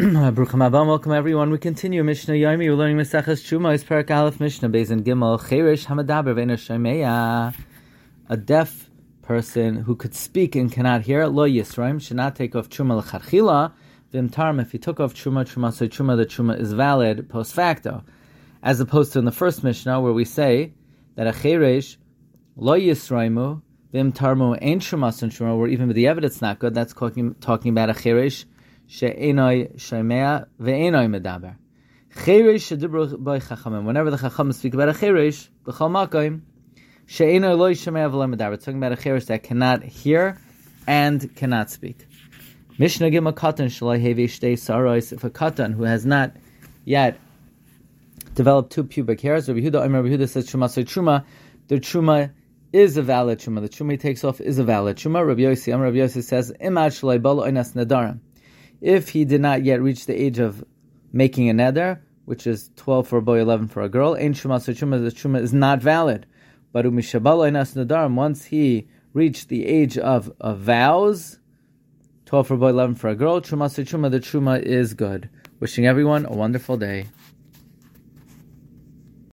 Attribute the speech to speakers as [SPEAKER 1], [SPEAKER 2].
[SPEAKER 1] Baruch welcome everyone. We continue Mishnah Yomi. We're learning Maseches Truma. It's Parak Aleph Mishnah Beis and Gimel. Cheresh Hamadaber Ve'ena Shemeya. A deaf person who could speak and cannot hear. Lo Yisraim should not take off Truma l'charchila. V'imtarm if he took off Truma, Truma so Truma the Truma is valid post facto, as opposed to in the first Mishnah where we say that a Cheresh Lo Yisraimu V'imtarmu ain't Truma and Truma, where even with the evidence not good. That's talking talking about a Cheresh she'enoi shemea ve'enoi medaber. Shedibru by chachamim. Whenever the chachamim speak about a cheresh, b'chal makoim, she'enoi loy shemea v'loy medaber. Talking about a cheresh that cannot hear and cannot speak. Mishnah gimel katan shalai hevi shtei sarois. If a katan who has not yet developed two pubic hairs, Rabbi Huda, Rabbi Huda says truma so truma, the truma is a valid truma. The truma he takes off is a valid truma. Rabbi Yossi, Rabbi Yossi says imad shalai balo oinas nadarim if he did not yet reach the age of making a neder, which is 12 for a boy, 11 for a girl, Ein Truma, so Truma, the Truma is not valid. But once he reached the age of, of vows, 12 for a boy, 11 for a girl, Truma, so Truma, the Truma is good. Wishing everyone a wonderful day.